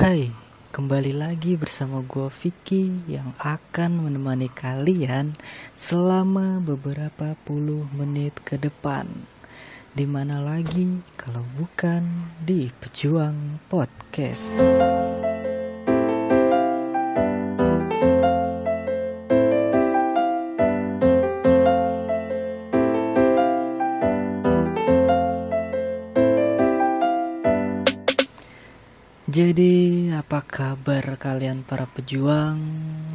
Hai, kembali lagi bersama gue Vicky yang akan menemani kalian selama beberapa puluh menit ke depan. Di mana lagi kalau bukan di Pejuang Podcast. Jadi, apa kabar kalian para pejuang?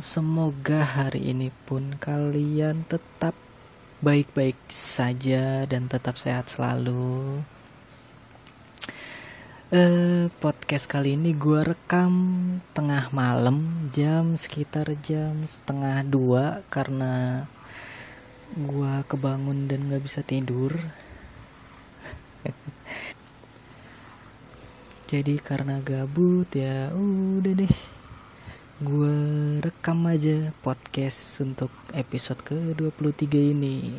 Semoga hari ini pun kalian tetap baik-baik saja dan tetap sehat selalu. Eh, podcast kali ini gue rekam tengah malam, jam sekitar jam setengah dua karena gue kebangun dan gak bisa tidur. Jadi karena gabut ya udah deh. Gue rekam aja podcast untuk episode ke-23 ini.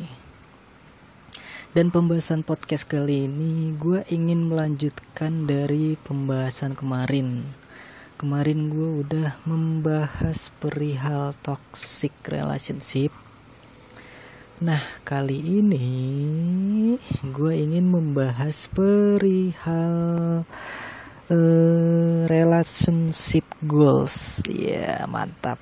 Dan pembahasan podcast kali ini gue ingin melanjutkan dari pembahasan kemarin. Kemarin gue udah membahas perihal toxic relationship. Nah, kali ini gue ingin membahas perihal uh, relationship goals. Ya yeah, mantap.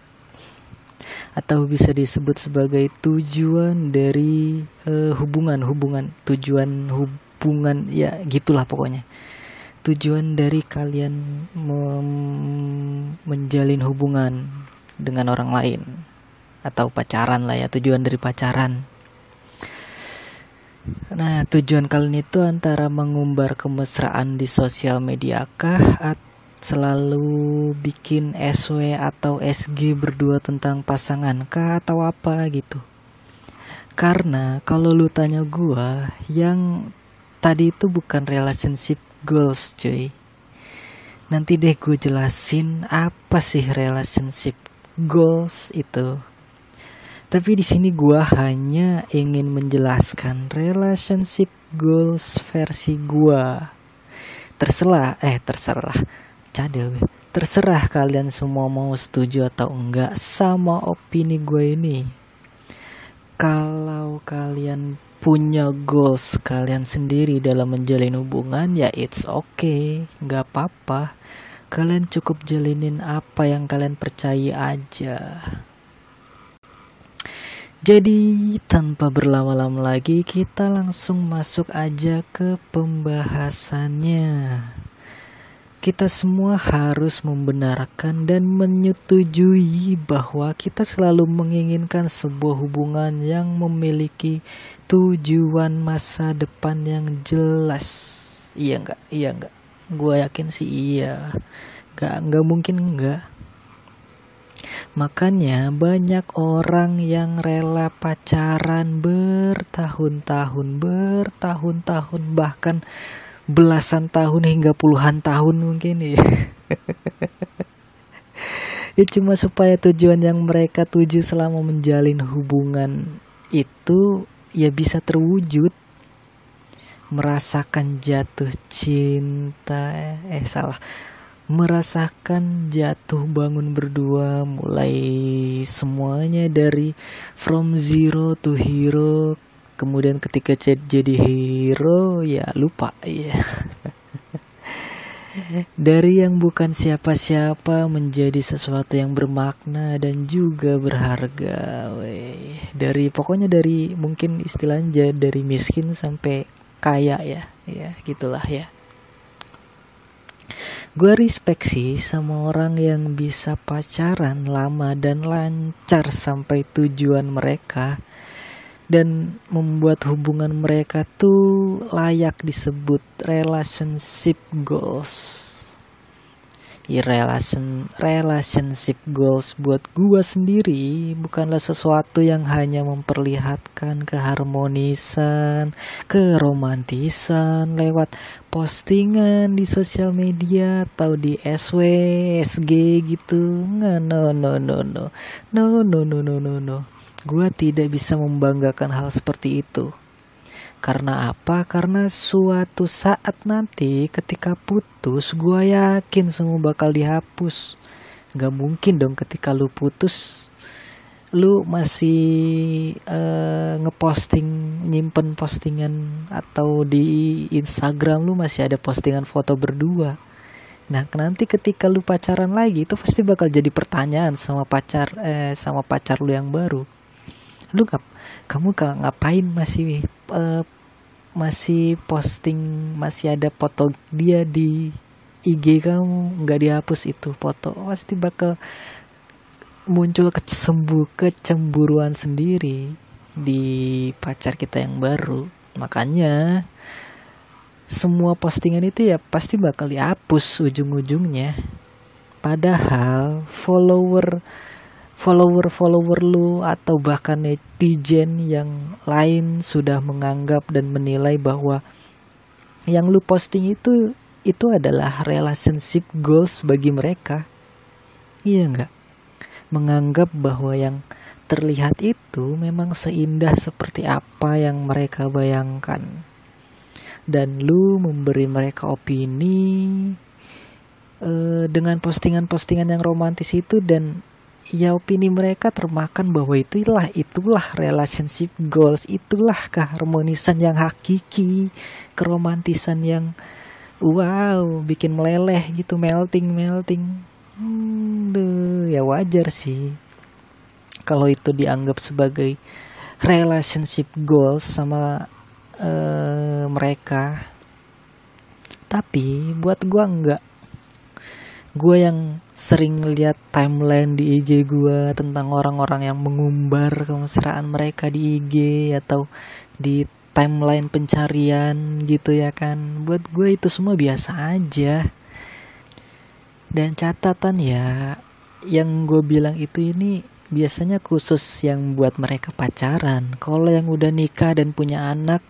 Atau bisa disebut sebagai tujuan dari uh, hubungan hubungan tujuan hubungan. Ya gitulah pokoknya. Tujuan dari kalian menjalin hubungan dengan orang lain. Atau pacaran lah ya tujuan dari pacaran Nah, tujuan kalian itu antara mengumbar kemesraan di sosial media kah atau selalu bikin SW atau SG berdua tentang pasangan kah atau apa gitu. Karena kalau lu tanya gua, yang tadi itu bukan relationship goals, cuy. Nanti deh gue jelasin apa sih relationship goals itu. Tapi di sini gua hanya ingin menjelaskan relationship goals versi gua. Terserah, eh terserah. Cadel, terserah kalian semua mau setuju atau enggak sama opini gue ini. Kalau kalian punya goals kalian sendiri dalam menjalin hubungan ya it's okay, nggak apa-apa. Kalian cukup jalinin apa yang kalian percaya aja. Jadi tanpa berlama-lama lagi kita langsung masuk aja ke pembahasannya. Kita semua harus membenarkan dan menyetujui bahwa kita selalu menginginkan sebuah hubungan yang memiliki tujuan masa depan yang jelas. Iya enggak? Iya enggak? Gue yakin sih iya. Gak, nggak mungkin enggak Makanya banyak orang yang rela pacaran bertahun-tahun, bertahun-tahun bahkan belasan tahun hingga puluhan tahun mungkin ya. ya cuma supaya tujuan yang mereka tuju selama menjalin hubungan itu ya bisa terwujud merasakan jatuh cinta eh salah merasakan jatuh bangun berdua mulai semuanya dari from zero to hero kemudian ketika jadi hero ya lupa ya dari yang bukan siapa-siapa menjadi sesuatu yang bermakna dan juga berharga wey. dari pokoknya dari mungkin istilahnya dari miskin sampai kaya ya ya gitulah ya gue respect sih sama orang yang bisa pacaran lama dan lancar sampai tujuan mereka. Dan membuat hubungan mereka tuh layak disebut relationship goals relation relationship goals buat gua sendiri bukanlah sesuatu yang hanya memperlihatkan keharmonisan, keromantisan lewat postingan di sosial media atau di SW, SG gitu. No no no no no. No no no no no no. Gua tidak bisa membanggakan hal seperti itu. Karena apa? Karena suatu saat nanti ketika putus, gue yakin semua bakal dihapus. Gak mungkin dong ketika lu putus, lu masih uh, ngeposting, nyimpen postingan atau di Instagram lu masih ada postingan foto berdua. Nah nanti ketika lu pacaran lagi itu pasti bakal jadi pertanyaan sama pacar eh sama pacar lu yang baru. Lu ngap, kamu ngapain masih uh, masih posting masih ada foto dia di IG kamu nggak dihapus itu foto. Pasti bakal muncul kesembuh kecemburuan sendiri di pacar kita yang baru. Makanya semua postingan itu ya pasti bakal dihapus ujung-ujungnya. Padahal follower follower follower lu atau bahkan netizen yang lain sudah menganggap dan menilai bahwa yang lu posting itu itu adalah relationship goals bagi mereka. Iya nggak? Menganggap bahwa yang terlihat itu memang seindah seperti apa yang mereka bayangkan. Dan lu memberi mereka opini uh, dengan postingan-postingan yang romantis itu dan ya opini mereka termakan bahwa itulah itulah relationship goals itulah keharmonisan yang hakiki keromantisan yang wow bikin meleleh gitu melting melting. Hmm, duh, ya wajar sih. Kalau itu dianggap sebagai relationship goals sama uh, mereka. Tapi buat gua enggak. Gue yang sering lihat timeline di IG gue tentang orang-orang yang mengumbar kemesraan mereka di IG atau di timeline pencarian gitu ya kan. Buat gue itu semua biasa aja. Dan catatan ya yang gue bilang itu ini biasanya khusus yang buat mereka pacaran. Kalau yang udah nikah dan punya anak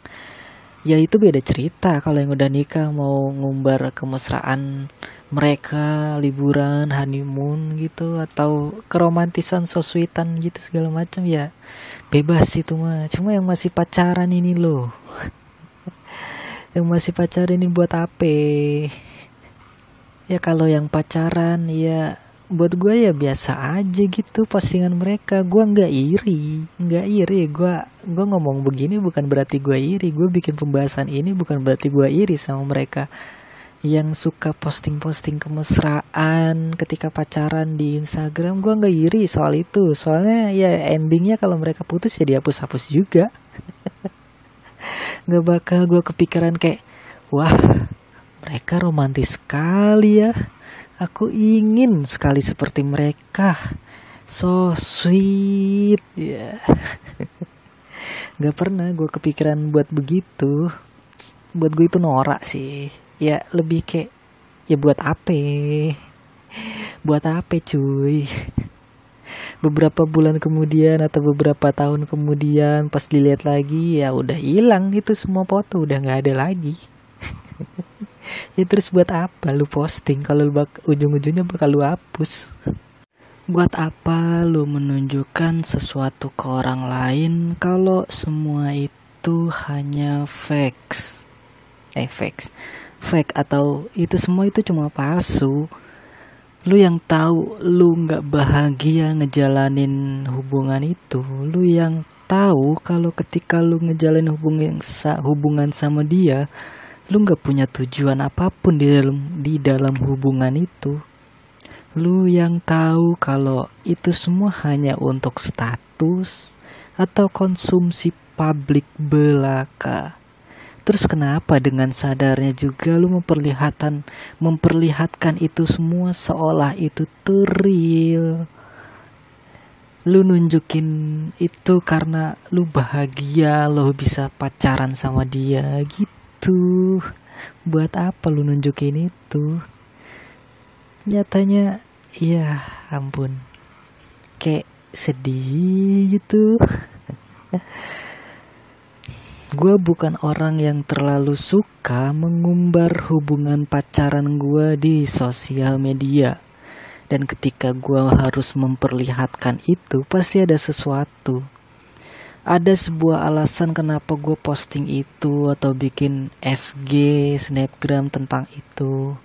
ya itu beda cerita. Kalau yang udah nikah mau ngumbar kemesraan mereka liburan honeymoon gitu atau keromantisan sosweetan gitu segala macam ya bebas itu mah. Cuma yang masih pacaran ini loh. Yang masih pacaran ini buat apa? Ya kalau yang pacaran ya buat gue ya biasa aja gitu postingan mereka. Gue nggak iri nggak iri. Gue gue ngomong begini bukan berarti gue iri. Gue bikin pembahasan ini bukan berarti gue iri sama mereka. Yang suka posting-posting kemesraan ketika pacaran di Instagram gue nggak iri soal itu. Soalnya ya endingnya kalau mereka putus ya dihapus-hapus juga. Nggak bakal gue kepikiran kayak wah mereka romantis sekali ya Aku ingin sekali seperti mereka. So sweet. Ya. Yeah. Gak pernah gue kepikiran buat begitu. Buat gue itu norak sih. Ya lebih kayak ya buat apa? Buat apa cuy? beberapa bulan kemudian atau beberapa tahun kemudian pas dilihat lagi ya udah hilang itu semua foto udah nggak ada lagi ya terus buat apa lu posting? Kalau bak ujung-ujungnya bakal lu hapus. Buat apa lu menunjukkan sesuatu ke orang lain kalau semua itu hanya fake? Eh fake. Fake atau itu semua itu cuma palsu. Lu yang tahu lu nggak bahagia ngejalanin hubungan itu lu yang tahu kalau ketika lu ngejalanin hubungan hubungan sama dia lu nggak punya tujuan apa pun di dalam di dalam hubungan itu. Lu yang tahu kalau itu semua hanya untuk status atau konsumsi publik belaka. Terus kenapa dengan sadarnya juga lu memperlihatkan memperlihatkan itu semua seolah itu real lu nunjukin itu karena lu bahagia lo bisa pacaran sama dia gitu itu buat apa lu nunjukin itu? Nyatanya ya ampun. Kayak sedih gitu. Gue bukan orang yang terlalu suka mengumbar hubungan pacaran gue di sosial media. Dan ketika gue harus memperlihatkan itu pasti ada sesuatu ada sebuah alasan kenapa gue posting itu atau bikin SG snapgram tentang itu.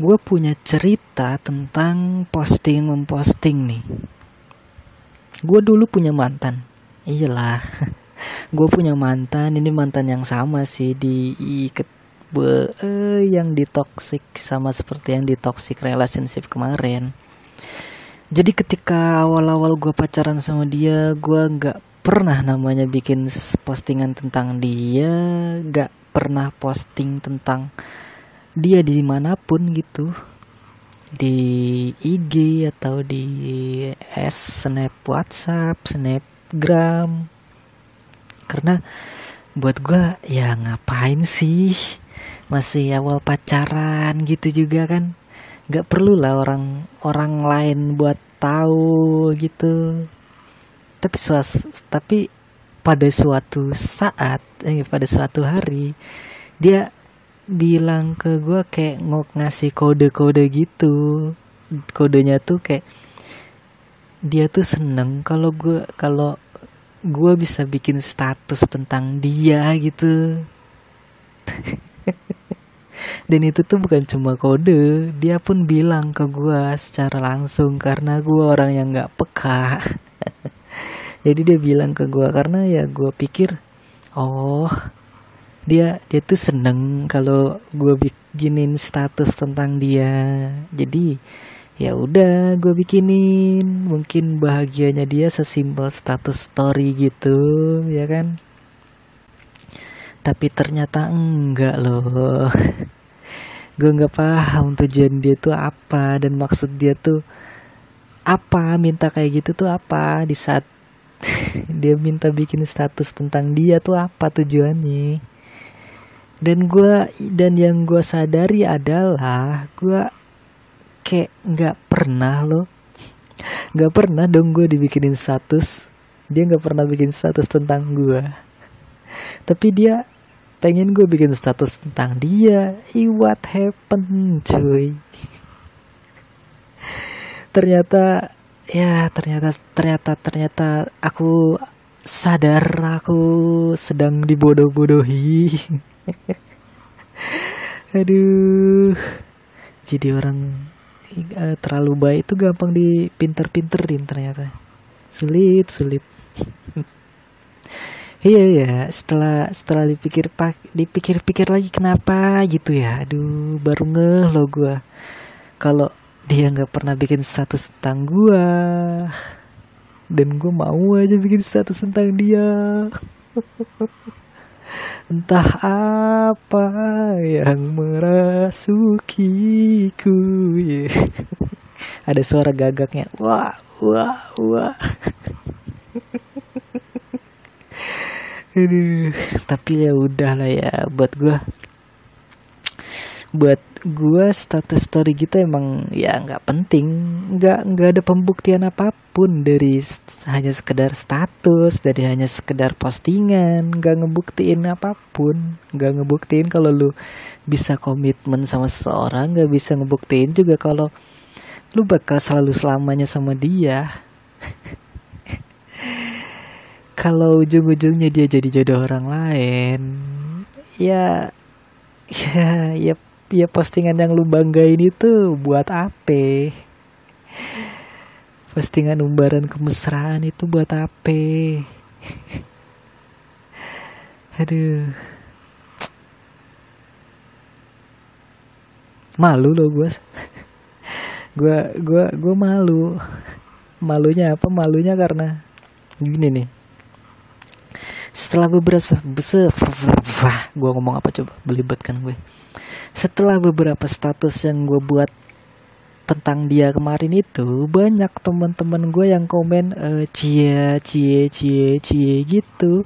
Gue punya cerita tentang posting memposting nih. Gue dulu punya mantan. Iyalah gue punya mantan. Ini mantan yang sama sih di be eh, yang di toxic sama seperti yang di toxic relationship kemarin jadi ketika awal-awal gue pacaran sama dia gue nggak pernah namanya bikin postingan tentang dia nggak pernah posting tentang dia di mana pun gitu. Di IG atau di S snap WhatsApp snapgram. Karena buat gue ya ngapain sih? Masih awal pacaran gitu juga kan nggak perlu lah orang orang lain buat tahu gitu. Tapi suas tapi pada suatu saat eh, pada suatu hari dia bilang ke gue kayak ngok ngasih kode-kode gitu. Kodenya tuh kayak dia tuh seneng kalau gue kalau gue bisa bikin status tentang dia gitu dan itu tuh bukan cuma kode dia pun bilang ke gue secara langsung karena gue orang yang nggak peka. Jadi dia bilang ke gue karena ya gue pikir oh dia dia tuh seneng kalau gue bikinin status tentang dia. Jadi ya udah gue bikinin mungkin bahagianya dia sesimpel status story gitu ya kan tapi ternyata enggak loh. Gue nggak paham tujuan dia tuh apa dan maksud dia tuh apa minta kayak gitu tuh apa di saat dia minta bikin status tentang dia tuh apa tujuannya. Dan gue dan yang gue sadari adalah gue kayak nggak pernah loh. Nggak pernah dong gue dibikinin status. Dia nggak pernah bikin status tentang gue tapi dia pengen gue bikin status tentang dia. I what happened cuy? Ternyata ya ternyata ternyata ternyata aku sadar aku sedang dibodoh-bodohi. Aduh. Jadi orang uh, terlalu baik itu gampang dipinter-pinterin ternyata. Sulit sulit Iya ya, setelah setelah dipikir pak dipikir-pikir lagi kenapa gitu ya. Aduh, baru ngeh lo gue. Kalau dia nggak pernah bikin status tentang gue dan gue mau aja bikin status tentang dia. Entah apa yang merasukiku. Yeah. Ada suara gagaknya. Wah, wah, wah. Aduh, tapi ya udah lah ya buat gue buat gue status story gitu emang ya nggak penting. Nggak nggak ada pembuktian apa pun dari hanya sekedar status dari hanya sekedar postingan. Nggak ngebuktiin apa pun. Nggak ngebuktiin kalau lu bisa komitmen sama seseorang nggak bisa ngebuktiin juga kalau lu bakal selalu selamanya sama dia kalau ujung-ujungnya dia jadi jodoh orang lain ya ya ya ya postingan yang lu banggain itu buat apa? Postingan umbaran kemesraan itu buat apa? Aduh. Malu loh gue gue gue gue malu. Malunya apa? Malunya karena gini nih setelah beberapa wah gue ngomong apa coba? Belibetkan gue. Setelah beberapa status yang gue buat tentang dia kemarin itu banyak teman-teman gue yang komen e, cie cie cie cie gitu.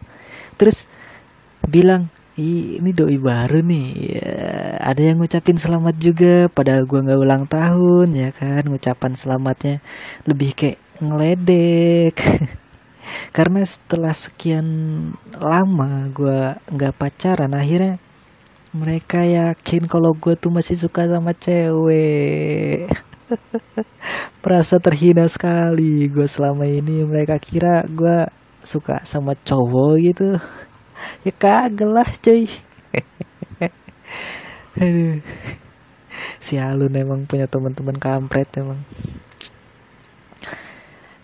Terus bilang ini doi baru nih ya, ada yang ngucapin selamat juga padahal gue nggak ulang tahun ya kan ngucapan selamatnya lebih kayak ngeledek karena setelah sekian lama gue nggak pacaran akhirnya mereka yakin kalau gue tuh masih suka sama cewek. Merasa terhina sekali gue selama ini. Mereka kira gue suka sama cowok gitu. Ya kagak lah cuy. Aduh. Si Alun emang punya teman-teman kampret emang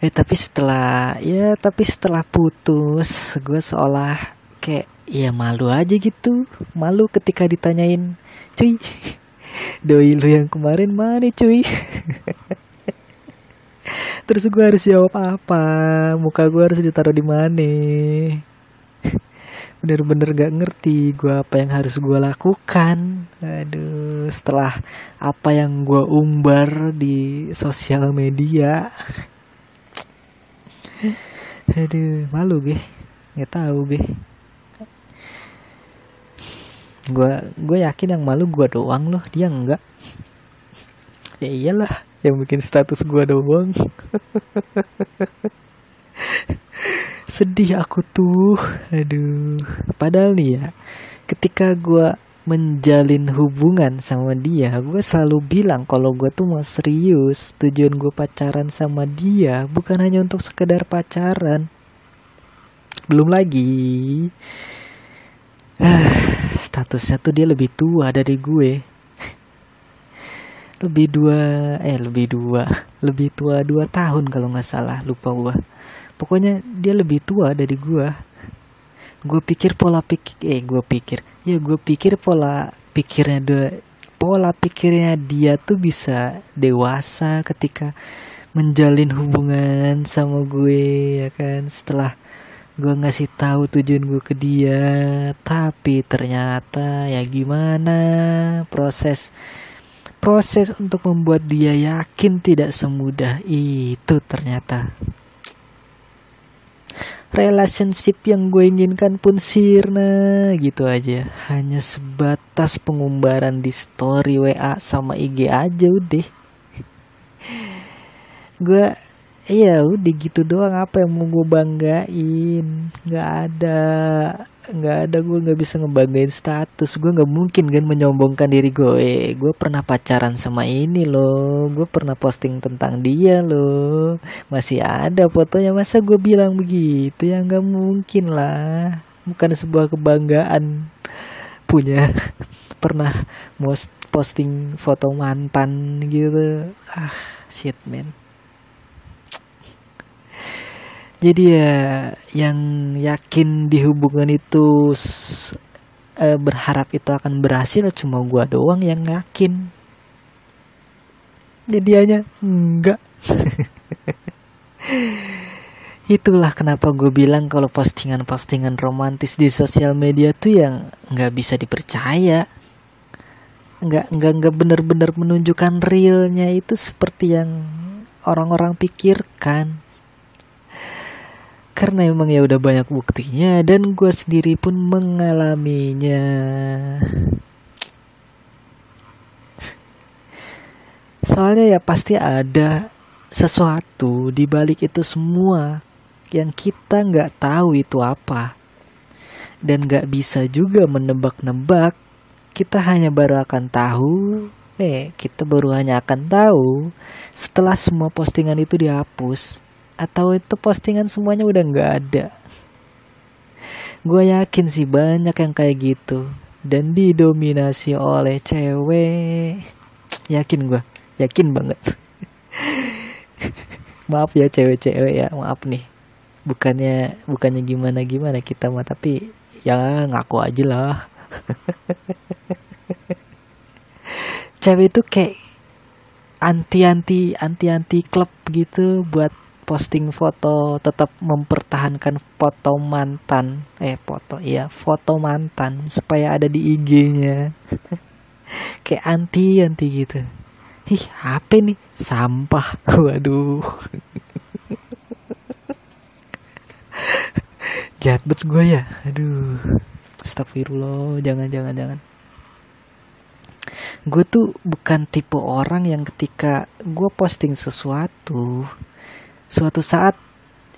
eh tapi setelah ya tapi setelah putus gue seolah kayak ya malu aja gitu. Malu ketika ditanyain cuy doi lu yang kemarin mana cuy? Terus gue harus jawab apa? Muka gue harus ditaruh di mana? Bener-bener gak ngerti gue apa yang harus gue lakukan. Aduh setelah apa yang gue umbar di sosial media aduh malu gue nggak tahu gue gue gue yakin yang malu gue doang loh dia enggak ya iyalah yang bikin status gue doang. Sedih aku tuh aduh. Padahal nih ya ketika gue menjalin hubungan sama dia. Gue selalu bilang kalau gue tuh mau serius tujuan gue pacaran sama dia bukan hanya untuk sekedar pacaran. Belum lagi statusnya tuh dia lebih tua dari gue. Lebih dua eh lebih dua lebih tua dua tahun kalau nggak salah lupa gue pokoknya dia lebih tua dari gue gue pikir pola pikir eh gue pikir. Ya gue pikir pola pikirnya dia pola pikirnya dia tuh bisa dewasa ketika menjalin hubungan sama gue ya kan? Setelah gue ngasih tahu tujuan gue ke dia tapi ternyata ya gimana? Proses proses untuk membuat dia yakin tidak semudah itu ternyata relationship yang gue inginkan pun sirna gitu aja. Hanya sebatas pengumbaran di story WA sama IG aja udah. Gue iya udah gitu doang. Apa yang mau gue banggain? Nggak ada. Nggak ada. Gue nggak bisa ngebanggain status. Gue nggak mungkin kan menyombongkan diri gue eh, gue pernah pacaran sama ini loh. Gue pernah posting tentang dia loh. Masih ada fotonya. Masa gue bilang begitu? Ya nggak mungkin lah. Bukan sebuah kebanggaan punya. Pernah most posting foto mantan gitu. Ah shit man jadi ya yang yakin di hubungan itu e, berharap itu akan berhasil cuma gua doang yang yakin. Jadi hanya enggak. Itulah kenapa gue bilang kalau postingan-postingan romantis di sosial media tuh yang nggak bisa dipercaya. Nggak nggak nggak benar-benar menunjukkan realnya itu seperti yang orang-orang pikirkan karena emang ya udah banyak buktinya dan gue sendiri pun mengalaminya. Soalnya ya pasti ada sesuatu di balik itu semua yang kita nggak tahu itu apa. Dan nggak bisa juga menebak-nebak. Kita hanya baru akan tahu. Eh kita baru hanya akan tahu setelah semua postingan itu dihapus atau itu postingan semuanya udah nggak ada. Gue yakin sih banyak yang kayak gitu. Dan didominasi oleh cewek. Yakin gue yakin banget. Maaf ya cewek-cewek ya. Maaf nih. Bukannya bukannya gimana gimana kita mah tapi ya ngaku aja lah. Cewek itu kayak anti anti anti anti klub gitu buat posting foto tetap mempertahankan foto mantan. Eh foto iya foto mantan supaya ada di IG-nya kayak anti anti gitu. Ih apa nih sampah. Waduh. Jahat bet gue ya. Aduh. Astagfirullah jangan jangan jangan. Gue tuh bukan tipe orang yang ketika gue posting sesuatu suatu saat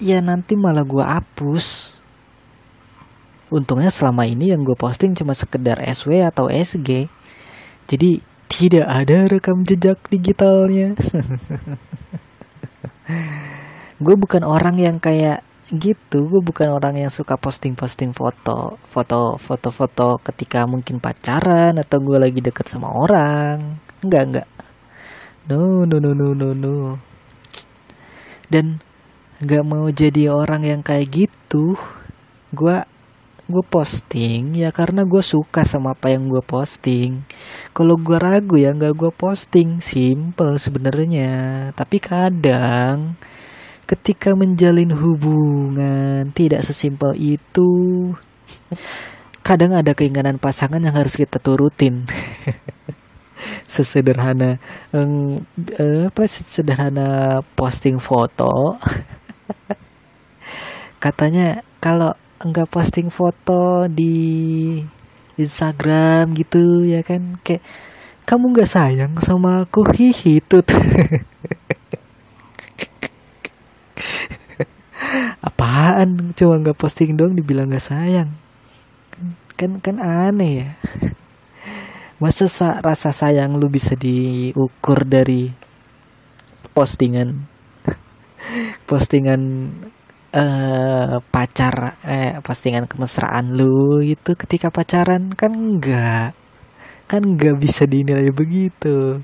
ya nanti malah gue hapus. Untungnya selama ini yang gue posting cuma sekedar SW atau SG jadi tidak ada rekam jejak digitalnya. Gue bukan orang yang kayak gitu. Gue bukan orang yang suka posting-posting foto foto foto-foto ketika mungkin pacaran atau gue lagi deket sama orang. Enggak enggak. No no no no no no dan nggak mau jadi orang yang kayak gitu gue gue posting. Ya karena gue suka sama apa yang gue posting. Kalau gue ragu ya nggak gue posting. Simple sebenarnya. Tapi kadang ketika menjalin hubungan tidak sesimpel itu kadang ada keinginan pasangan yang harus kita turutin sesederhana um, apa sederhana posting foto. Katanya kalau enggak posting foto di Instagram gitu ya kan? Kayak kamu nggak sayang sama aku? Hihi tuh apaan? Cuma nggak posting dong dibilang nggak sayang. Kan kan aneh ya masa sa rasa sayang lu bisa diukur dari postingan? Postingan uh, pacar eh postingan kemesraan lu itu ketika pacaran? Kan enggak kan enggak bisa dinilai begitu.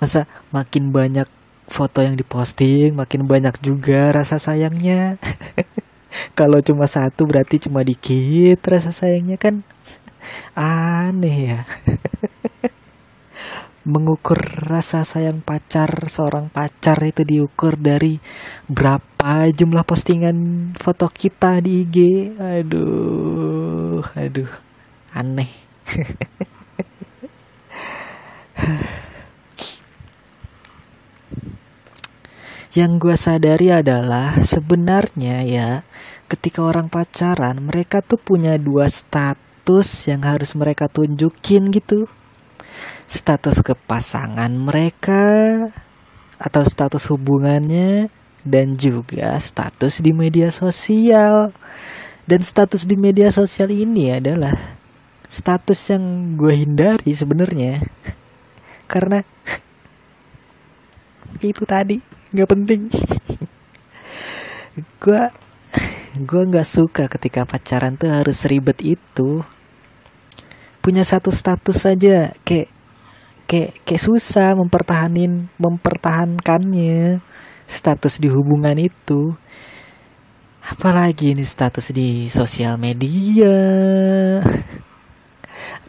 Masa makin banyak foto yang diposting makin banyak juga rasa sayangnya. Kalau cuma satu berarti cuma dikit rasa sayangnya kan aneh ya. Mengukur rasa sayang pacar seorang pacar itu diukur dari berapa jumlah postingan foto kita di IG aduh aduh. Aneh. Yang gue sadari adalah sebenarnya ya ketika orang pacaran mereka tuh punya dua status yang harus mereka tunjukin gitu. Status kepasangan mereka atau status hubungannya dan juga status di media sosial. Dan status di media sosial ini adalah status yang gue hindari sebenarnya. Karena itu tadi nggak penting. Gue gue nggak suka ketika pacaran tuh harus ribet itu. Punya satu status saja kayak kayak kayak susah mempertahanin mempertahankannya status di hubungan itu. Apalagi ini status di sosial media.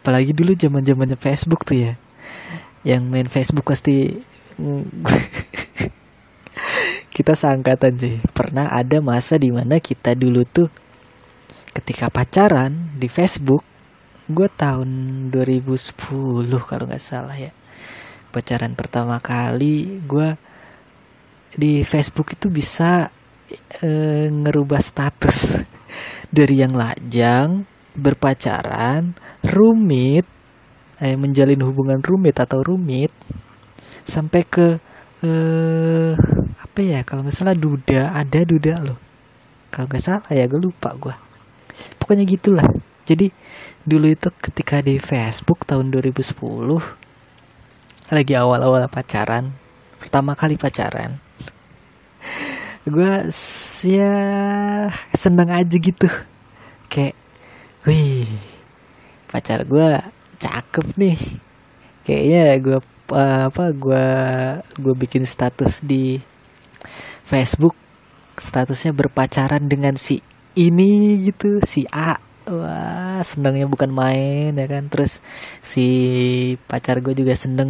Apalagi dulu zaman zamannya Facebook tuh ya. Yang main Facebook pasti kita seangkatan sih. Pernah ada masa di mana kita dulu tuh ketika pacaran di Facebook gue tahun 2010 kalau nggak salah ya pacaran pertama kali gue di Facebook itu bisa e, ngerubah status. Dari yang lajang berpacaran rumit eh, menjalin hubungan rumit atau rumit sampai ke eh apa ya kalau nggak salah duda ada duda loh. Kalau nggak salah ya gue lupa gue pokoknya gitulah. Jadi dulu itu ketika di Facebook tahun 2010 lagi awal-awal pacaran pertama kali pacaran gue ya seneng aja gitu. Kayak wih pacar gue cakep nih. Kayaknya gue apa gue gue bikin status di Facebook statusnya berpacaran dengan si ini gitu si A. Wah senengnya bukan main ya kan? Terus si pacar gue juga seneng.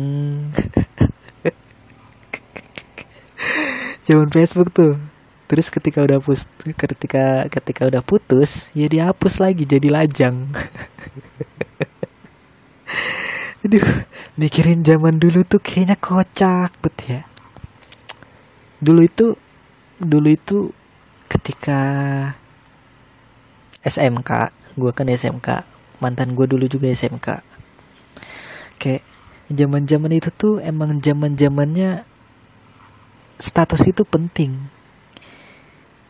Zaman Facebook tuh terus ketika udah pus ketika ketika udah putus ya dihapus lagi jadi lajang. Aduh mikirin zaman dulu tuh kayaknya kocak bet ya. Dulu itu dulu itu ketika SMK gue kan SMK mantan gue dulu juga SMK kayak zaman zaman itu tuh emang zaman zamannya status itu penting.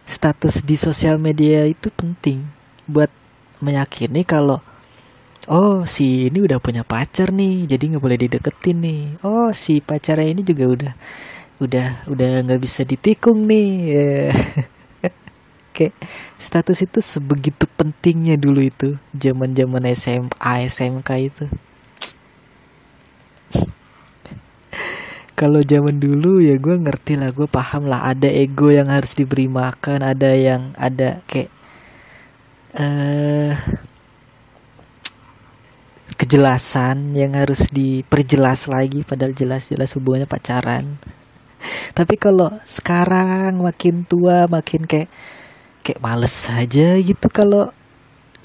Status di sosial media itu penting buat meyakini kalau oh si ini udah punya pacar nih jadi nggak boleh dideketin nih. Oh si pacarnya ini juga udah udah udah nggak bisa ditikung nih. Kayak status itu sebegitu pentingnya dulu itu zaman zaman SMA SMK itu. Kalau zaman dulu ya gue ngerti lah gue paham lah. Ada ego yang harus diberi makan ada yang ada kayak uh, kejelasan yang harus diperjelas lagi padahal jelas-jelas hubungannya pacaran tapi kalau sekarang makin tua makin kayak kayak males saja gitu kalau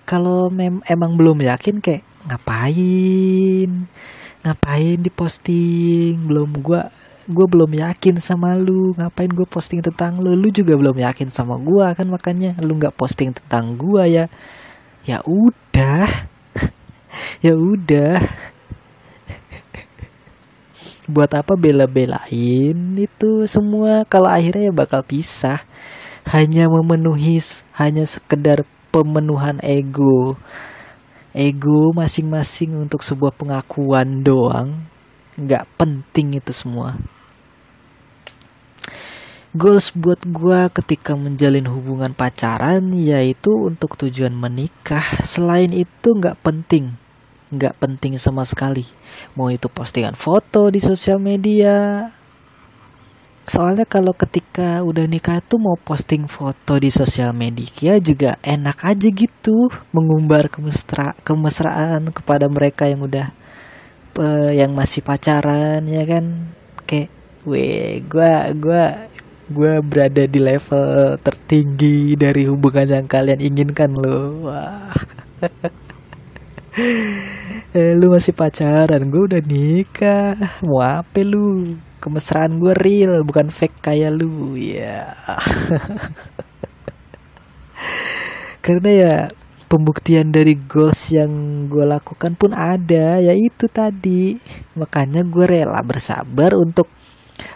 kalau mem emang belum yakin kayak ngapain? Ngapain di posting belum gue gue belum yakin sama lu. Ngapain gue posting tentang lu? Lu juga belum yakin sama gue kan makanya. Lu nggak posting tentang gue ya. Ya udah. Ya udah buat apa bela-belain itu semua? Kalau akhirnya ya bakal pisah. Hanya memenuhi hanya sekedar pemenuhan ego. Ego masing-masing untuk sebuah pengakuan doang. Nggak penting itu semua. Goals buat gue ketika menjalin hubungan pacaran yaitu untuk tujuan menikah. Selain itu nggak penting nggak penting sama sekali. Mau itu postingan foto di sosial media. Soalnya kalau ketika udah nikah tuh mau posting foto di sosial media juga enak aja gitu. Mengumbar kemesra kemesraan kepada mereka yang udah uh, yang masih pacaran ya kan? Kayak weh gua gua gua berada di level tertinggi dari hubungan yang kalian inginkan loh. Wah eh, lu masih pacaran gue udah nikah. Mau apa lu? Kemesraan gue real bukan fake kayak lu ya yeah. karena ya pembuktian dari goals yang gue lakukan pun ada yaitu tadi. Makanya gue rela bersabar untuk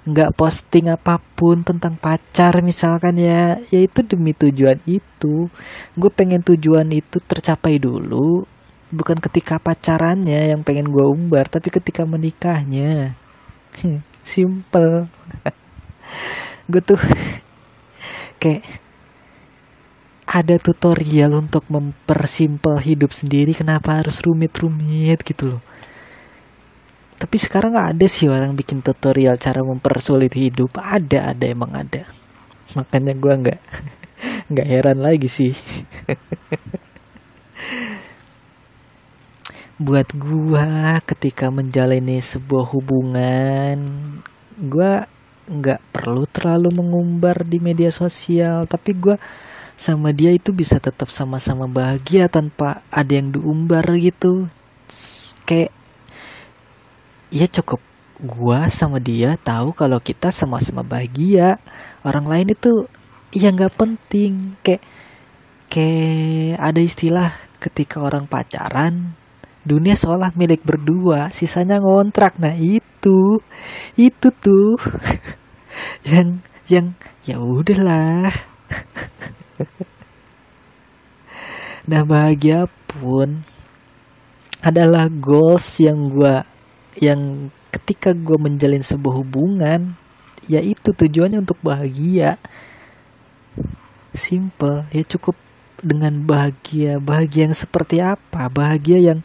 nggak posting apa pun tentang pacar misalkan ya. Yaitu demi tujuan itu. Gue pengen tujuan itu tercapai dulu bukan ketika pacarannya yang pengen gue umbar tapi ketika menikahnya. Simple. Gue tuh kayak ada tutorial untuk mempersimpel hidup sendiri kenapa harus rumit-rumit gitu loh. Tapi sekarang nggak ada sih orang bikin tutorial cara mempersulit hidup. Ada ada emang ada. Makanya gue nggak nggak heran lagi sih buat gua ketika menjalani sebuah hubungan gua nggak perlu terlalu mengumbar di media sosial tapi gua sama dia itu bisa tetap sama-sama bahagia tanpa ada yang diumbar gitu. Kayak ya cukup gua sama dia tahu kalau kita sama-sama bahagia. Orang lain itu ya nggak penting. Kayak kayak ada istilah ketika orang pacaran dunia seolah milik berdua sisanya ngontrak. Nah itu itu tuh yang yang ya udahlah. Nah bahagia pun adalah goals yang gue yang ketika gue menjalin sebuah hubungan yaitu tujuannya untuk bahagia. Simple ya cukup dengan bahagia. Bahagia yang seperti apa? Bahagia yang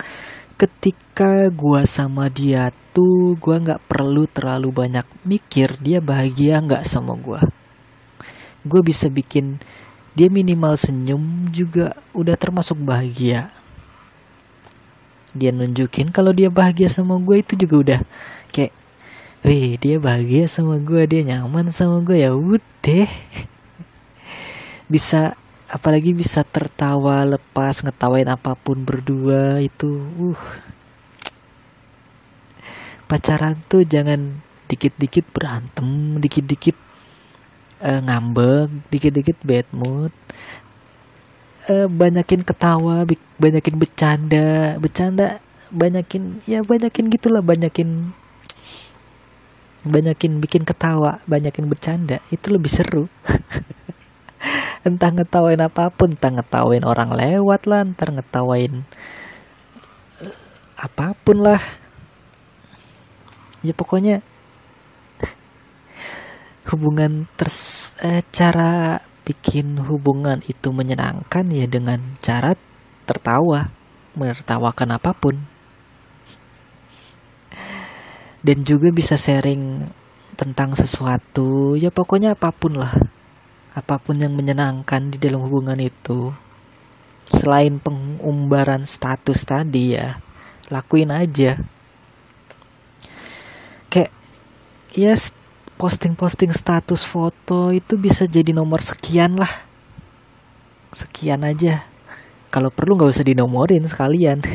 ketika gua sama dia tuh gua nggak perlu terlalu banyak mikir dia bahagia nggak sama gua. Gue bisa bikin dia minimal senyum juga udah termasuk bahagia. Dia nunjukin kalau dia bahagia sama gue itu juga udah kayak Wih dia bahagia sama gue Dia nyaman sama gue Ya udah. Bisa apalagi bisa tertawa lepas ngetawain apa pun berdua itu uh. Pacaran tuh jangan dikit-dikit berantem dikit-dikit uh, ngambek dikit-dikit bad mood. Uh, banyakin ketawa banyakin bercanda bercanda banyakin ya banyakin gitulah banyakin banyakin bikin ketawa banyakin bercanda itu lebih seru entah ngetawain apa pun entah ngetawain orang lewat lah entah ngetawain uh, apa pun lah. Ya pokoknya hubungan ters eh, cara bikin hubungan itu menyenangkan ya dengan cara tertawa menertawakan apa pun. Dan juga bisa sharing tentang sesuatu ya pokoknya apa pun lah apa pun yang menyenangkan di dalam hubungan itu selain pengumbaran status tadi ya lakuin aja. Kayak ya posting-posting status foto itu bisa jadi nomor sekian lah. Sekian aja. Kalau perlu nggak usah dinomorin sekalian.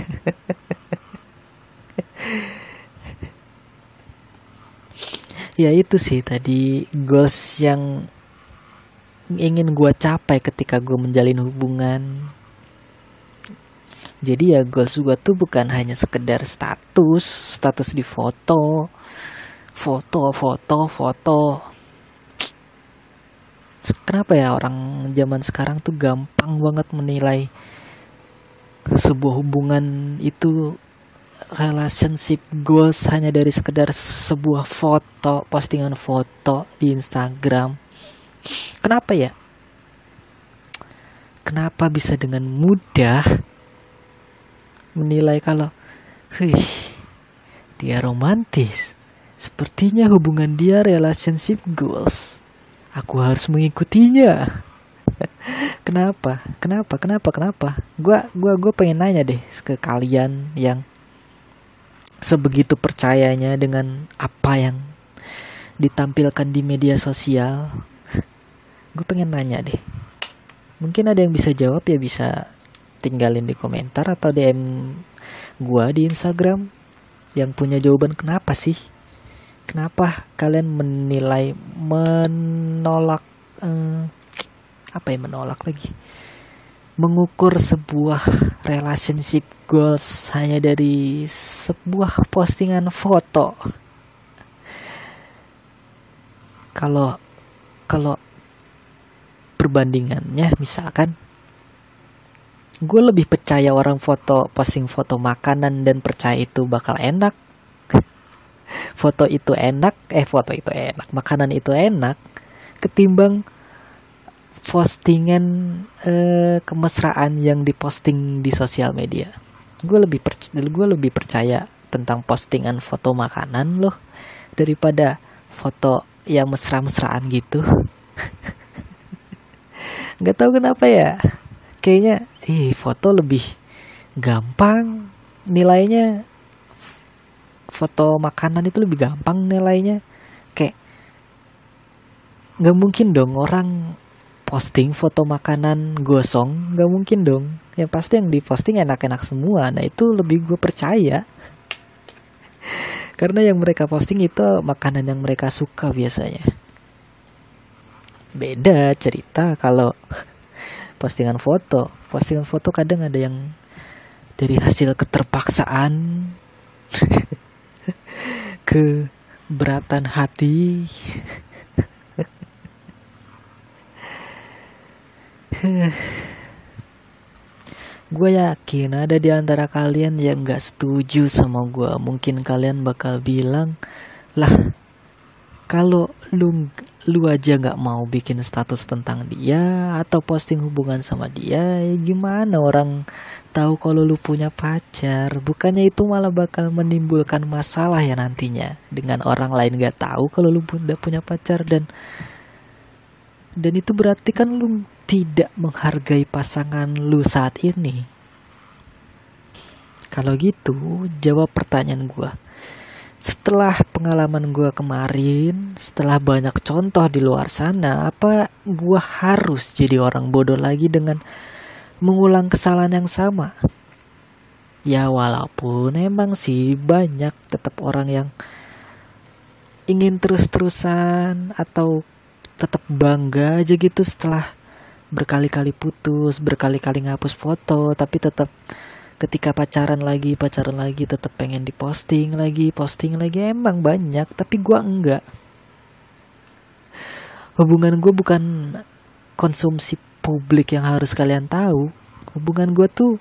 Ya itu sih tadi goals yang ingin gue capai ketika gue menjalin hubungan. Jadi ya goals gue tuh bukan hanya sekedar status status di foto. Foto foto foto. Kenapa ya orang zaman sekarang tuh gampang banget menilai sebuah hubungan itu relationship goals hanya dari sekedar sebuah foto, postingan foto di Instagram. Kenapa ya? Kenapa bisa dengan mudah menilai kalau, "Wih, dia romantis. Sepertinya hubungan dia relationship goals. Aku harus mengikutinya." kenapa? Kenapa? Kenapa? Kenapa? Gua gua gua pengen nanya deh ke kalian yang sebegitu percayanya dengan apa yang ditampilkan di media sosial gue pengen nanya deh. Mungkin ada yang bisa jawab ya bisa tinggalin di komentar atau DM gue di Instagram yang punya jawaban kenapa sih? Kenapa kalian menilai menolak eh, apa ya menolak lagi? Mengukur sebuah relationship goals hanya dari sebuah postingan foto. Kalau kalau perbandingannya misalkan gue lebih percaya orang foto posting foto makanan dan percaya itu bakal enak foto itu enak eh foto itu enak makanan itu enak ketimbang postingan uh, kemesraan yang diposting di sosial media. Gue lebih gue lebih percaya tentang postingan foto makanan loh daripada foto yang mesra-mesraan gitu. Gak tau kenapa ya. Kayaknya ih foto lebih gampang nilainya. Foto makanan itu lebih gampang nilainya. Kayak nggak mungkin dong orang posting foto makanan gosong. Nggak mungkin dong. Yang pasti yang diposting enak-enak semua. Nah itu lebih gue percaya. Karena yang mereka posting itu makanan yang mereka suka biasanya beda cerita kalau postingan foto postingan foto kadang ada yang dari hasil keterpaksaan keberatan hati gue yakin ada di antara kalian yang gak setuju sama gue. Mungkin kalian bakal bilang, lah kalau lu lu aja nggak mau bikin status tentang dia atau posting hubungan sama dia, ya gimana orang tahu kalau lu punya pacar? Bukannya itu malah bakal menimbulkan masalah ya nantinya dengan orang lain gak tahu kalau lu udah punya pacar dan dan itu berarti kan lu tidak menghargai pasangan lu saat ini? Kalau gitu, jawab pertanyaan gue. Setelah pengalaman gue kemarin, setelah banyak contoh di luar sana, apa gue harus jadi orang bodoh lagi dengan mengulang kesalahan yang sama? Ya walaupun emang sih banyak tetap orang yang ingin terus-terusan atau tetap bangga aja gitu setelah berkali-kali putus, berkali-kali ngapus foto, tapi tetap ketika pacaran lagi, pacaran lagi tetap pengen diposting lagi, posting lagi emang banyak, tapi gua enggak. Hubungan gue bukan konsumsi publik yang harus kalian tahu. Hubungan gue tuh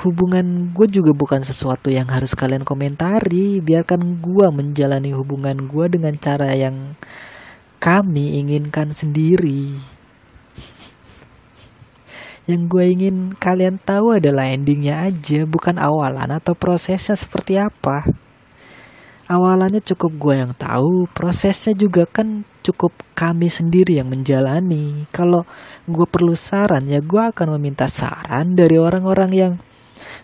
hubungan gue juga bukan sesuatu yang harus kalian komentari. Biarkan gue menjalani hubungan gue dengan cara yang kami inginkan sendiri Yang gue ingin kalian tahu adalah endingnya aja, bukan awalan atau prosesnya seperti apa. Awalannya cukup gue yang tahu, prosesnya juga kan cukup kami sendiri yang menjalani. Kalau gue perlu saran ya gue akan meminta saran dari orang-orang yang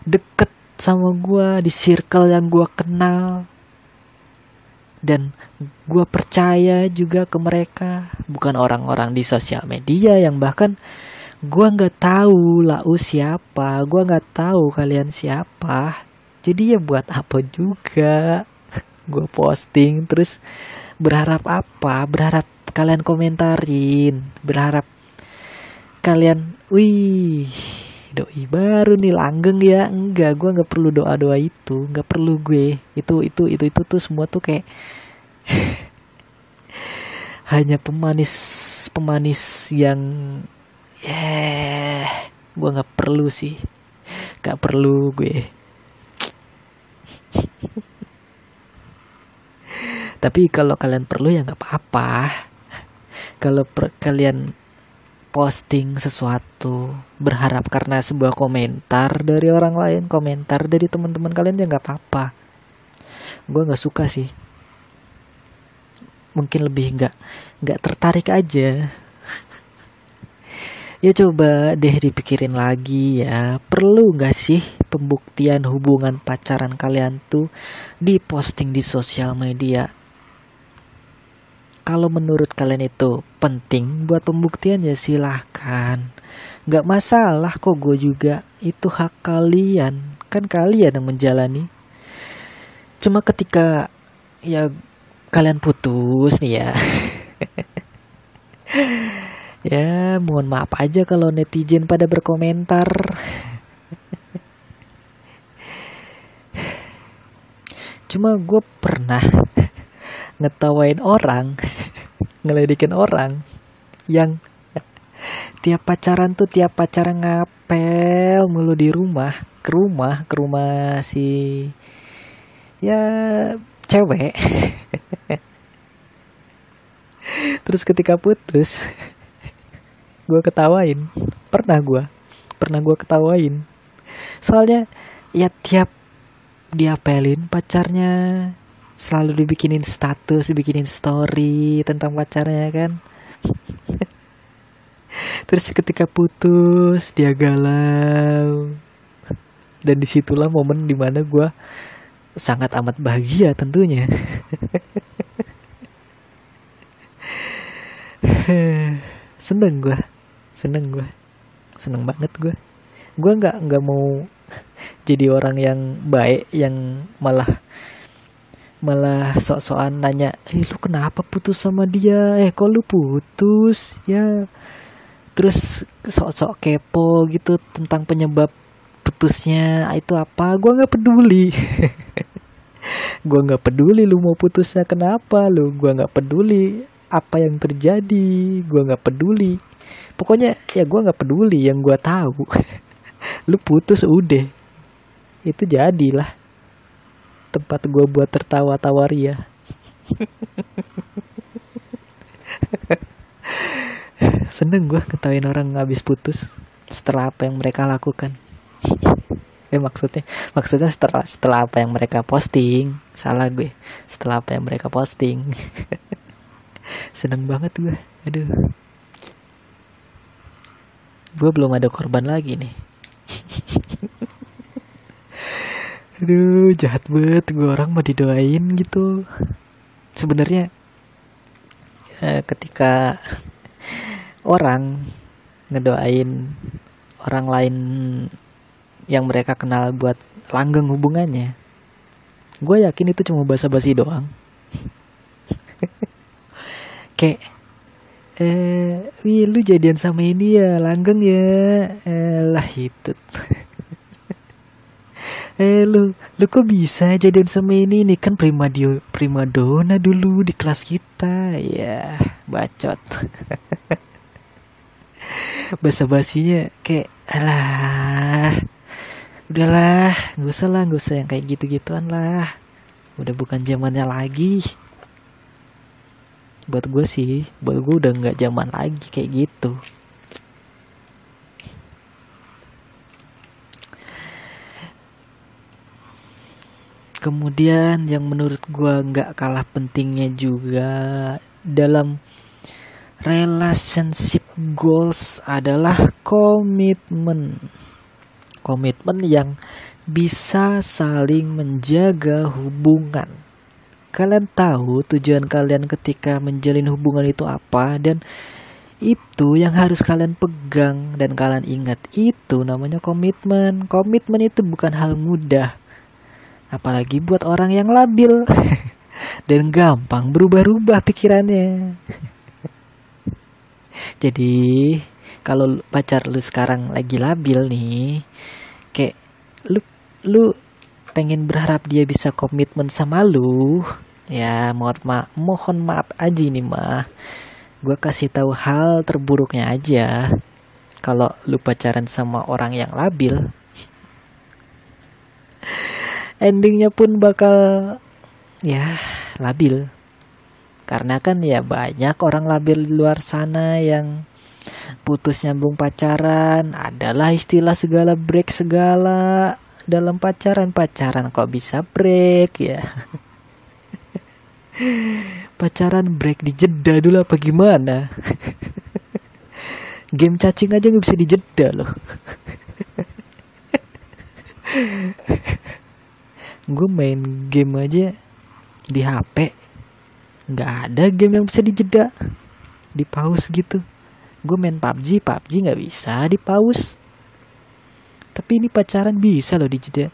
deket sama gue di circle yang gue kenal dan gue percaya juga ke mereka bukan orang-orang di sosial media yang bahkan gue nggak tahu lau siapa gue nggak tahu kalian siapa. Jadi ya buat apa juga? Gue posting terus berharap apa? Berharap kalian komentarin berharap kalian wih doi baru nih langgeng ya. Enggak gue nggak perlu doa doa itu nggak perlu gue. Itu itu itu itu tuh semua tuh kayak hanya pemanis pemanis yang ya yeah, gue nggak perlu sih. Nggak perlu gue. Tapi kalau kalian perlu ya nggak apa-apa. Kalau kalian posting sesuatu berharap karena sebuah komentar dari orang lain komentar dari teman-teman kalian ya nggak apa-apa. Gue nggak suka sih. Mungkin lebih nggak nggak tertarik aja ya coba deh dipikirin lagi ya. Perlu nggak sih pembuktian hubungan pacaran kalian tuh diposting di sosial media? Kalau menurut kalian itu penting buat pembuktian ya silahkan. Gak masalah kok gue juga. Itu hak kalian. Kan kalian yang menjalani. Cuma ketika Ya kalian putus nih ya Ya mohon maaf aja kalau netizen pada berkomentar. Cuma gue pernah ngetawain orang ngeledekin orang yang tiap pacaran tuh tiap pacaran ngapel mulu di rumah ke rumah ke rumah si ya cewek. Terus ketika putus gue ketawain pernah gue pernah gue ketawain soalnya ya tiap diapelin pacarnya selalu dibikinin status, dibikinin story tentang pacarnya kan. Terus ketika putus dia galau. Dan di situlah momen di mana gue sangat amat bahagia tentunya. seneng gue, seneng gue, seneng banget gue. Gue nggak nggak mau jadi orang yang baik yang malah malah sok-sokan nanya eh lu kenapa putus sama dia? Eh kok lu putus? Ya. Terus sok-sok kepo gitu tentang penyebab putusnya itu apa? Gue nggak peduli. Gue nggak peduli lu mau putusnya kenapa? Lu gue nggak peduli apa yang terjadi. Gue nggak peduli pokoknya ya gue nggak peduli yang gue tahu. Lu putus udah. Itu jadilah tempat gue buat tertawa-tawa ria. Seneng gue ketawain orang habis putus setelah apa yang mereka lakukan. Eh maksudnya maksudnya setelah setelah apa yang mereka posting. Salah gue. Setelah apa yang mereka posting. Seneng banget gue aduh gue belum ada korban lagi nih. Aduh jahat banget gue orang mau didoain gitu. Sebenarnya eh, ketika orang ngedoain orang lain yang mereka kenal buat langgeng hubungannya gue yakin itu cuma basa-basi doang. Kayak eh wih lu jadian sama ini ya langgeng ya. Eh, lah itu. Eh lu lu kok bisa jadian sama ini? Ini kan prima dio prima dona dulu di kelas kita. Ya bacot. Basa basinya kayak alah udahlah nggak usah lah nggak usah yang kayak gitu gituan lah. Udah bukan zamannya lagi buat gue sih buat gue udah nggak zaman lagi kayak gitu. Kemudian yang menurut gue nggak kalah pentingnya juga dalam relationship goals adalah komitmen. Komitmen yang bisa saling menjaga hubungan kalian tahu tujuan kalian ketika menjalin hubungan itu apa? Dan itu yang harus kalian pegang dan kalian ingat. Itu namanya komitmen. Komitmen itu bukan hal mudah. Apalagi buat orang yang labil. Dan gampang berubah-ubah pikirannya. Jadi kalau pacar lu sekarang lagi labil nih kayak lu lu pengen berharap dia bisa komitmen sama lu ya mohon ma mohon maaf aja nih mah gue kasih tahu hal terburuknya aja. Kalau lu pacaran sama orang yang labil endingnya pun bakal ya labil. Karena kan ya banyak orang labil di luar sana yang putus nyambung pacaran adalah istilah segala break segala dalam pacaran pacaran kok bisa break ya? Pacaran break di jeda dulu apa gimana? Game cacing aja nggak bisa dijeda loh. Gue main game aja di HP nggak ada game yang bisa dijeda di pause gitu. Gue main PUBG PUBG nggak bisa di pause tapi ini pacaran bisa loh dijeda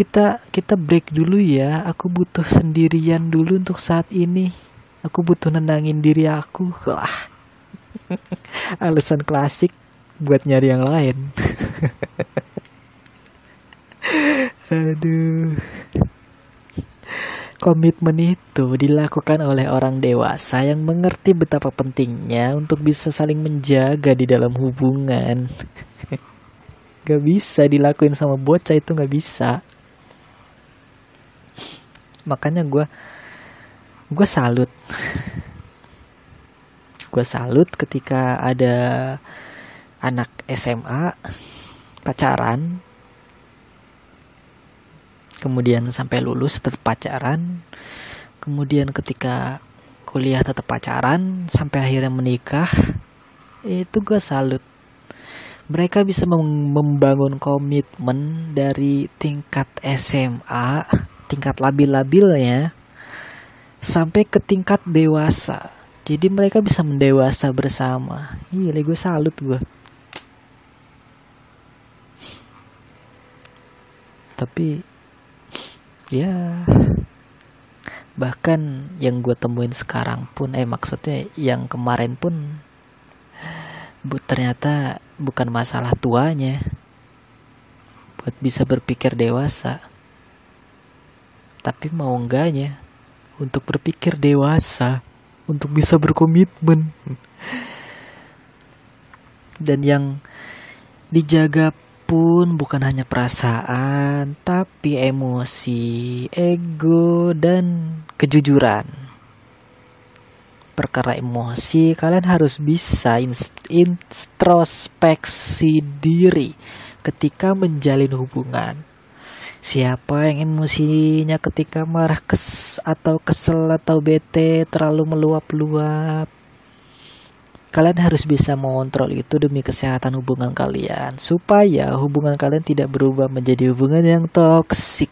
kita kita break dulu ya. Aku butuh sendirian dulu untuk saat ini. Aku butuh nenangin diri aku. Wah. Alasan klasik buat nyari yang lain. Aduh. Komitmen itu dilakukan oleh orang dewasa yang mengerti betapa pentingnya untuk bisa saling menjaga di dalam hubungan gak bisa dilakuin sama bocah itu gak bisa. Makanya gue gue salut. Gue salut ketika ada anak SMA pacaran. Kemudian sampai lulus tetap pacaran. Kemudian ketika kuliah tetap pacaran sampai akhirnya menikah itu gue salut mereka bisa membangun komitmen dari tingkat SMA tingkat labil-labilnya sampai ke tingkat dewasa. Jadi mereka bisa mendewasa bersama. Iya, gue salut gue. Tapi ya bahkan yang gue temuin sekarang pun eh maksudnya yang kemarin pun bu ternyata bukan masalah tuanya. Buat bisa berpikir dewasa. Tapi mau enggaknya untuk berpikir dewasa untuk bisa berkomitmen. Dan yang dijaga pun bukan hanya perasaan tapi emosi ego dan kejujuran perkara emosi kalian harus bisa introspeksi diri ketika menjalin hubungan Siapa yang emosinya ketika marah kes atau kesel atau bete terlalu meluap-luap Kalian harus bisa mengontrol itu demi kesehatan hubungan kalian supaya hubungan kalian tidak berubah menjadi hubungan yang toksik.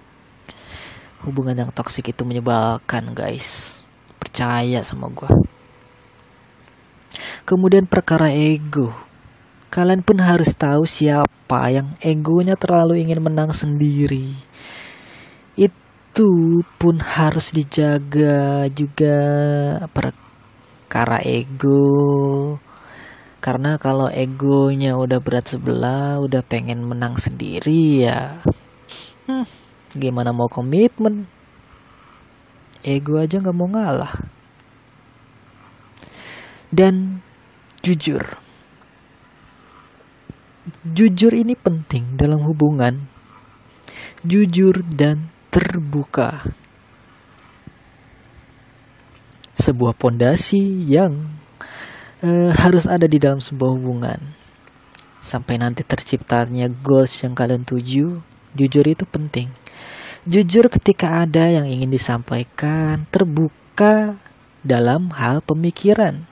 Hubungan yang toksik itu menyebalkan, guys. Percaya sama gue. Kemudian perkara ego kalian pun harus tahu siapa yang egonya terlalu ingin menang sendiri. Itu pun harus dijaga juga perkara ego. Karena kalau egonya udah berat sebelah, udah pengen menang sendiri ya. Hmm, gimana mau komitmen? Ego aja nggak mau ngalah. Dan jujur, Jujur ini penting dalam hubungan. Jujur dan terbuka. Sebuah pondasi yang uh, harus ada di dalam sebuah hubungan. Sampai nanti terciptanya goals yang kalian tuju, jujur itu penting. Jujur ketika ada yang ingin disampaikan, terbuka dalam hal pemikiran.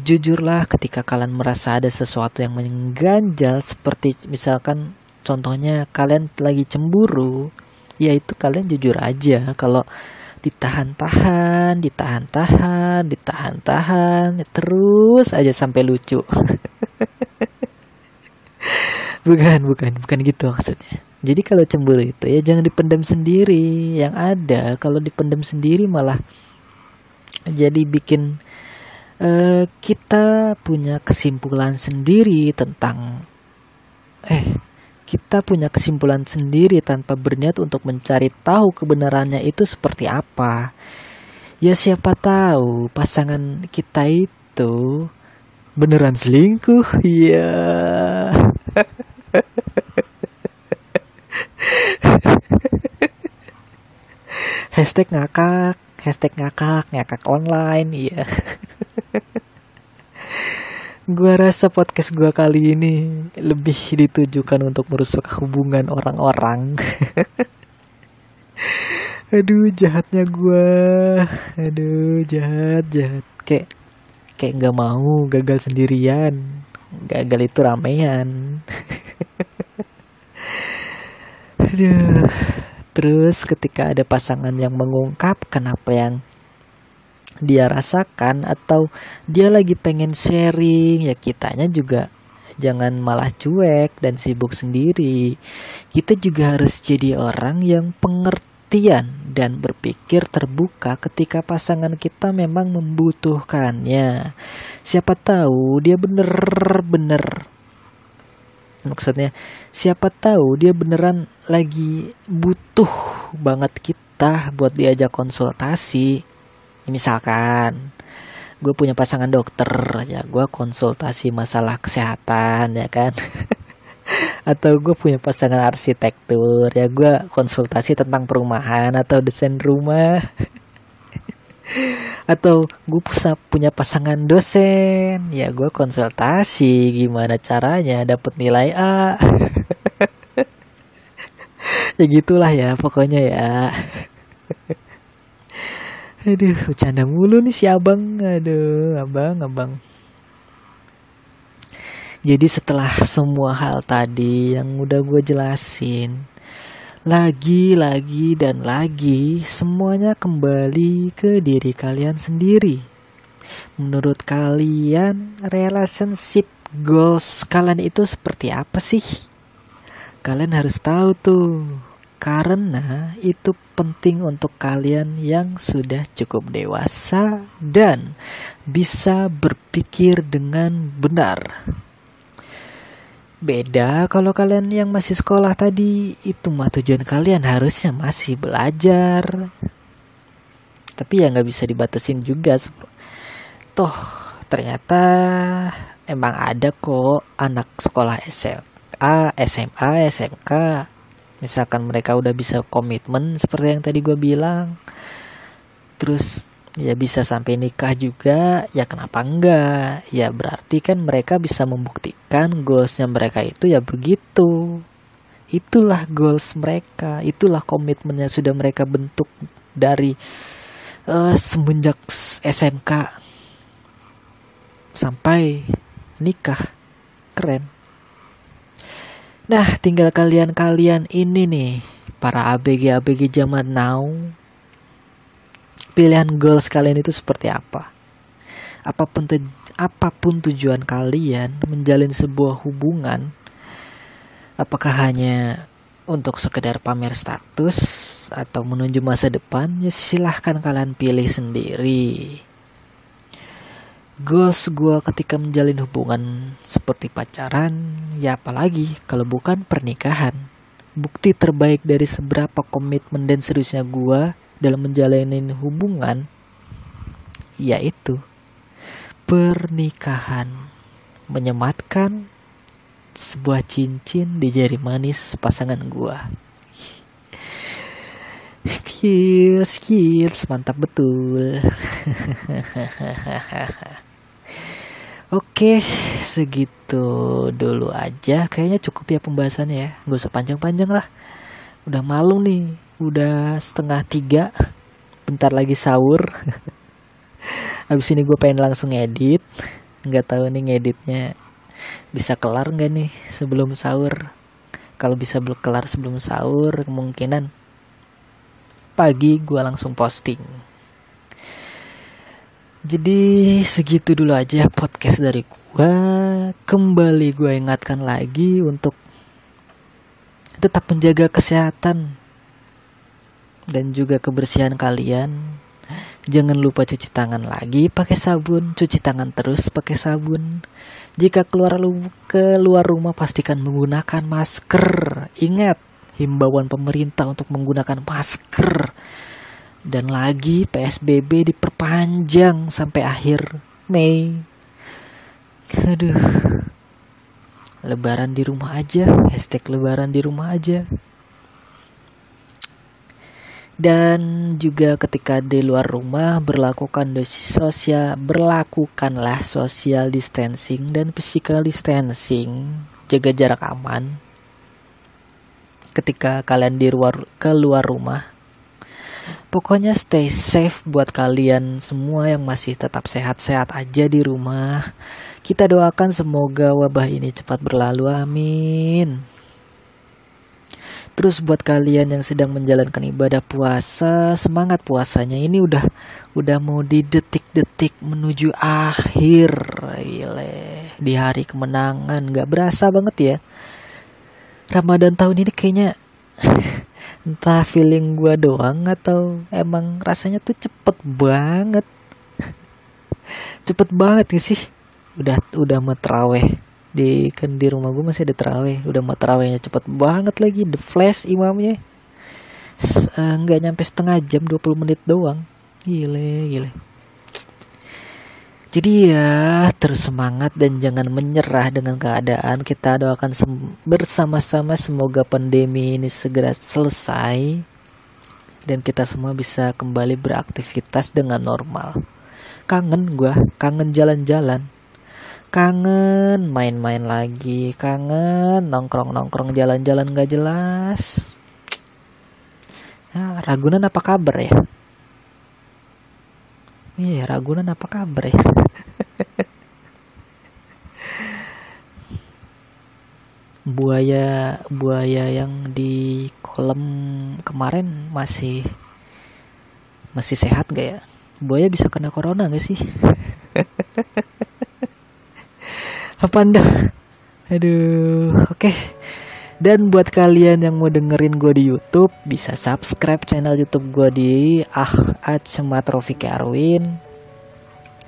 Jujurlah ketika kalian merasa ada sesuatu yang mengganjal seperti misalkan contohnya kalian lagi cemburu, ya itu kalian jujur aja kalau ditahan-tahan, ditahan-tahan, ditahan-tahan, ya terus aja sampai lucu. bukan, bukan, bukan gitu maksudnya. Jadi kalau cemburu itu ya jangan dipendam sendiri. Yang ada kalau dipendam sendiri malah jadi bikin uh, kita punya kesimpulan sendiri tentang eh kita punya kesimpulan sendiri tanpa berniat untuk mencari tahu kebenarannya itu seperti apa. Ya siapa tahu pasangan kita itu beneran selingkuh. Iya. hashtag ngakak hashtag ngakak ngakak online iya gua rasa podcast gua kali ini lebih ditujukan untuk merusak hubungan orang-orang aduh jahatnya gua aduh jahat jahat kayak kayak nggak mau gagal sendirian. Gagal itu ramean. Aduh. Terus ketika ada pasangan yang mengungkap kenapa yang dia rasakan atau dia lagi pengen sharing ya kitanya juga jangan malah cuek dan sibuk sendiri. Kita juga harus jadi orang yang pengertian dan berpikir terbuka ketika pasangan kita memang membutuhkannya. Siapa tahu dia bener-bener maksudnya siapa tahu dia beneran lagi butuh banget kita buat diajak konsultasi misalkan gue punya pasangan dokter ya gue konsultasi masalah kesehatan ya kan atau gue punya pasangan arsitektur ya gue konsultasi tentang perumahan atau desain rumah. Atau gue punya pasangan dosen ya gue konsultasi gimana caranya dapet nilai A. Ya gitulah ya pokoknya ya. Aduh bercanda mulu nih si abang. Aduh abang abang jadi setelah semua hal tadi yang udah gue jelasin lagi, lagi, dan lagi, semuanya kembali ke diri kalian sendiri. Menurut kalian, relationship goals kalian itu seperti apa sih? Kalian harus tahu tuh, karena itu penting untuk kalian yang sudah cukup dewasa dan bisa berpikir dengan benar. Beda kalau kalian yang masih sekolah tadi itu mah tujuan kalian harusnya masih belajar. Tapi ya nggak bisa dibatasin juga. Toh ternyata emang ada kok anak sekolah SMA, SMA, SMK. Misalkan mereka udah bisa komitmen seperti yang tadi gue bilang. Terus ya bisa sampai nikah juga. Ya kenapa enggak? Ya berarti kan mereka bisa membuktikan goalsnya mereka itu ya begitu. Itulah goals mereka. Itulah komitmennya sudah mereka bentuk dari uh, semenjak SMK sampai nikah. Keren. Nah tinggal kalian-kalian ini nih para ABG ABG zaman now pilihan goals kalian itu seperti apa. Apa pun apa pun tujuan kalian menjalin sebuah hubungan, apakah hanya untuk sekedar pamer status atau menuju masa depan, ya silahkan kalian pilih sendiri. Goals gue ketika menjalin hubungan seperti pacaran, ya apalagi kalau bukan pernikahan. Bukti terbaik dari seberapa komitmen dan seriusnya gue dalam menjalani hubungan yaitu pernikahan menyematkan sebuah cincin di jari manis pasangan gua. Kills, kills, mantap betul. Oke, segitu dulu aja. Kayaknya cukup ya pembahasannya ya. Gak usah panjang-panjang lah. Udah malu nih udah setengah tiga. Bentar lagi sahur. Habis ini gue pengen langsung edit nggak tahu nih ngeditnya bisa kelar nggak nih sebelum sahur. Kalau bisa belum kelar sebelum sahur kemungkinan pagi gue langsung posting. Jadi segitu dulu aja podcast dari gue kembali gue ingatkan lagi untuk tetap menjaga kesehatan dan juga kebersihan kalian. Jangan lupa cuci tangan lagi pakai sabun, cuci tangan terus pakai sabun. Jika keluar keluar rumah pastikan menggunakan masker. Ingat himbauan pemerintah untuk menggunakan masker. Dan lagi PSBB diperpanjang sampai akhir Mei. Aduh. Lebaran di rumah aja, hashtag lebaran di rumah aja dan juga ketika di luar rumah berlakukan sosial berlakukanlah social distancing dan physical distancing. Jaga jarak aman. Ketika kalian di luar keluar rumah pokoknya stay safe buat kalian semua yang masih tetap sehat-sehat aja di rumah. Kita doakan semoga wabah ini cepat berlalu amin Terus buat kalian yang sedang menjalankan ibadah puasa, semangat puasanya ini udah udah mau di detik-detik menuju akhir. Gile. Di hari kemenangan nggak berasa banget ya. Ramadan tahun ini kayaknya entah feeling gua doang atau emang rasanya tuh cepet banget. cepet banget gak sih? Udah udah mau di kan di rumah gue masih ada terawih. Udah mau terawihnya cepet banget lagi. The flash imamnya. Eh, nggak nyampe setengah jam 20 menit doang. Gile gile. Jadi ya terus semangat dan jangan menyerah dengan keadaan. Kita doakan bersama-sama semoga pandemi ini segera selesai. Dan kita semua bisa kembali beraktivitas dengan normal. Kangen gue kangen jalan-jalan kangen main-main lagi kangen nongkrong-nongkrong jalan-jalan gak jelas. Ya, Ragunan apa kabar ya? Iya Ragunan apa kabar ya? Buaya buaya yang di kolam kemarin masih masih sehat gak ya? Buaya bisa kena corona gak sih apa anda aduh oke okay. dan buat kalian yang mau dengerin gue di YouTube bisa subscribe channel YouTube gue di ah Acemat Arwin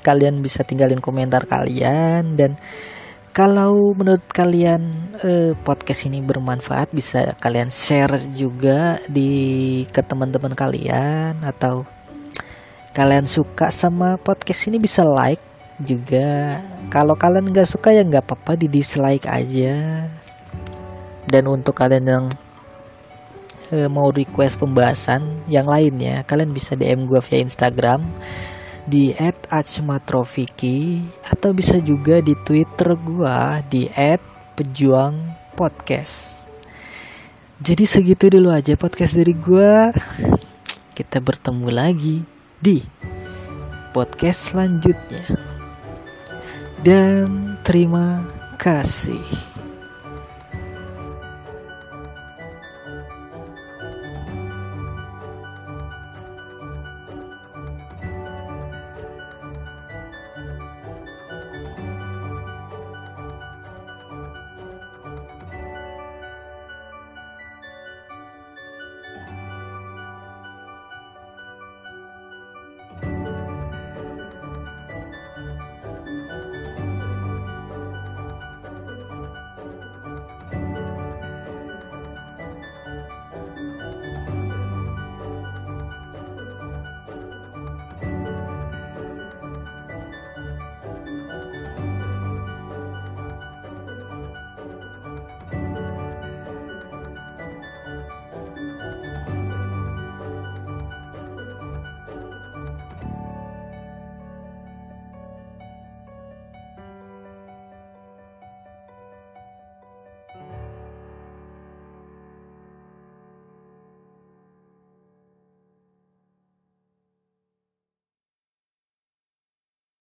kalian bisa tinggalin komentar kalian dan kalau menurut kalian eh, podcast ini bermanfaat bisa kalian share juga di ke teman-teman kalian atau kalian suka sama podcast ini bisa like juga kalau kalian nggak suka ya nggak apa-apa di dislike aja dan untuk kalian yang uh, mau request pembahasan yang lainnya kalian bisa DM gue via Instagram di @acmatrofiki atau bisa juga di Twitter gue di @pejuangpodcast. Jadi segitu dulu aja podcast dari gue. Kita bertemu lagi di podcast selanjutnya dan terima kasih.